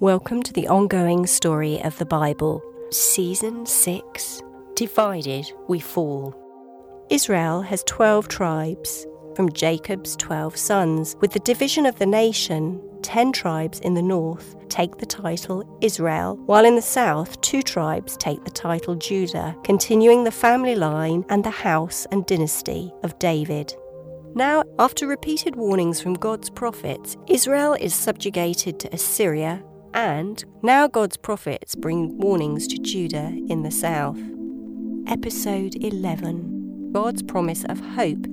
Welcome to the ongoing story of the Bible, Season 6 Divided We Fall. Israel has 12 tribes from Jacob's 12 sons. With the division of the nation, 10 tribes in the north take the title Israel, while in the south, two tribes take the title Judah, continuing the family line and the house and dynasty of David. Now, after repeated warnings from God's prophets, Israel is subjugated to Assyria and now God's prophets bring warnings to Judah in the south. Episode 11 God's Promise of Hope.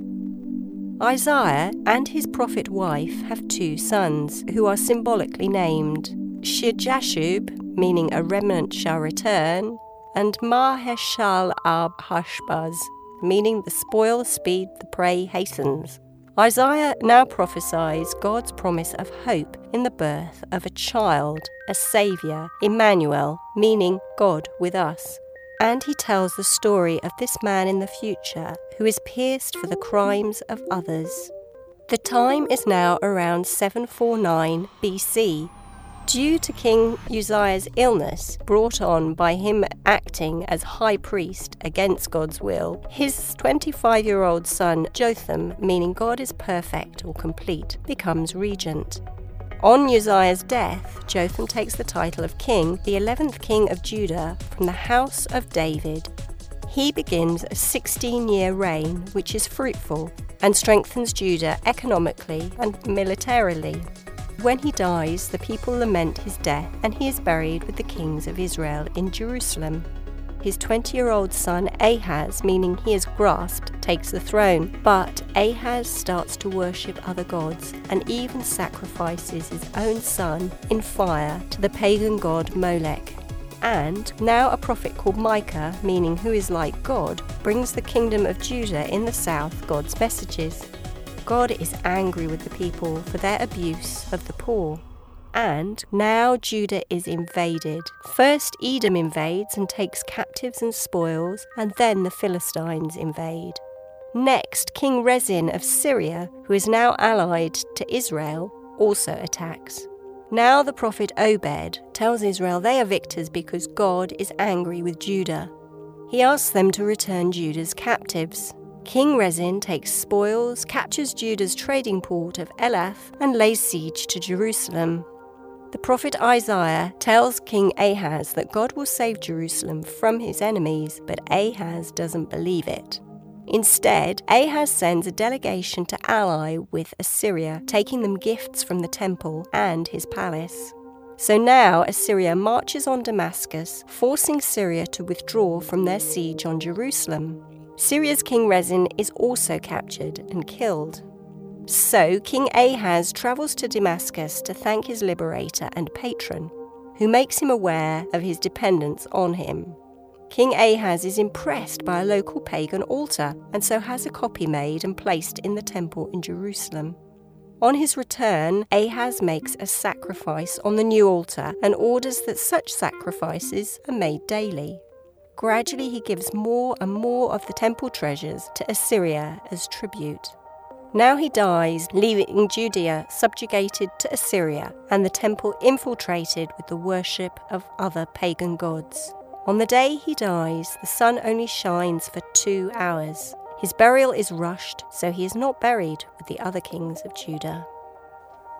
Isaiah and his prophet wife have two sons who are symbolically named Shear-jashub, meaning a remnant shall return, and Maher-shalal Hashbaz, meaning the spoil speed the prey hastens. Isaiah now prophesies God's promise of hope in the birth of a child, a Saviour, Emmanuel, meaning God with us. And he tells the story of this man in the future who is pierced for the crimes of others. The time is now around 749 BC, due to King Uzziah's illness brought on by him acting as high priest against God's will, his 25 year old son Jotham, meaning God is perfect or complete, becomes regent. On Uzziah's death, Jotham takes the title of king, the 11th king of Judah, from the house of David. He begins a 16 year reign which is fruitful and strengthens Judah economically and militarily. When he dies, the people lament his death, and he is buried with the kings of Israel in Jerusalem. His 20 year old son Ahaz, meaning he is grasped, takes the throne. But Ahaz starts to worship other gods and even sacrifices his own son in fire to the pagan god Molech. And now a prophet called Micah, meaning who is like God, brings the kingdom of Judah in the south God's messages. God is angry with the people for their abuse of the poor. And now Judah is invaded. First, Edom invades and takes captives and spoils, and then the Philistines invade. Next, King Rezin of Syria, who is now allied to Israel, also attacks. Now the prophet Oded tells Israel they are victors because God is angry with Judah. He asks them to return Judah's captives. King Rezin takes spoils, captures Judah's trading port of Elath, and lays siege to Jerusalem. The prophet Isaiah tells King Ahaz that God will save Jerusalem from his enemies, but Ahaz doesn't believe it. Instead, Ahaz sends a delegation to ally with Assyria, taking them gifts from the temple and his palace. So now Assyria marches on Damascus, forcing Syria to withdraw from their siege on Jerusalem. Syria's King Rezin is also captured and killed. So King Ahaz travels to Damascus to thank his liberator and patron, who makes him aware of his dependence on him. King Ahaz is impressed by a local pagan altar and so has a copy made and placed in the temple in Jerusalem. On his return, Ahaz makes a sacrifice on the new altar and orders that such sacrifices are made daily. Gradually, he gives more and more of the temple treasures to Assyria as tribute. Now he dies, leaving Judea subjugated to Assyria and the temple infiltrated with the worship of other pagan gods. On the day he dies, the sun only shines for two hours. His burial is rushed, so he is not buried with the other kings of Judah.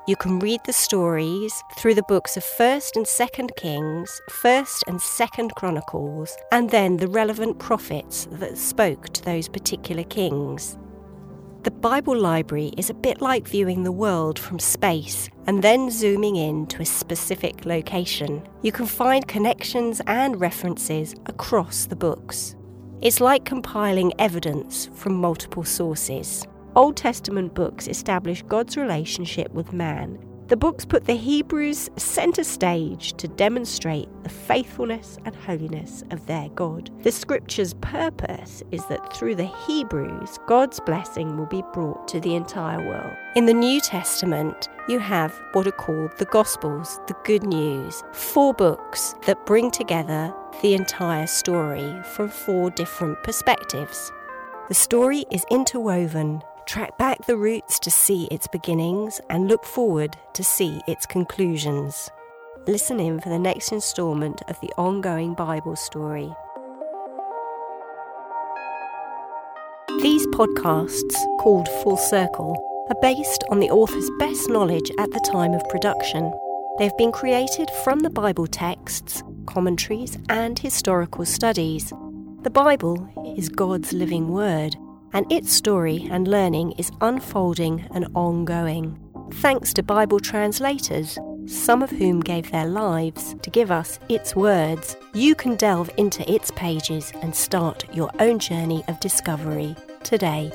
You can read the stories through the books of 1st and 2nd Kings, 1st and 2nd Chronicles, and then the relevant prophets that spoke to those particular kings. The Bible library is a bit like viewing the world from space and then zooming in to a specific location. You can find connections and references across the books. It's like compiling evidence from multiple sources. Old Testament books establish God's relationship with man. The books put the Hebrews center stage to demonstrate the faithfulness and holiness of their God. The scripture's purpose is that through the Hebrews, God's blessing will be brought to the entire world. In the New Testament, you have what are called the Gospels, the good news, four books that bring together the entire story from four different perspectives. The story is interwoven Track back the roots to see its beginnings and look forward to see its conclusions. Listen in for the next instalment of the ongoing Bible story. These podcasts, called Full Circle, are based on the author's best knowledge at the time of production. They have been created from the Bible texts, commentaries, and historical studies. The Bible is God's living word, and its story and learning is unfolding and ongoing. Thanks to Bible translators, some of whom gave their lives to give us its words, you can delve into its pages and start your own journey of discovery today.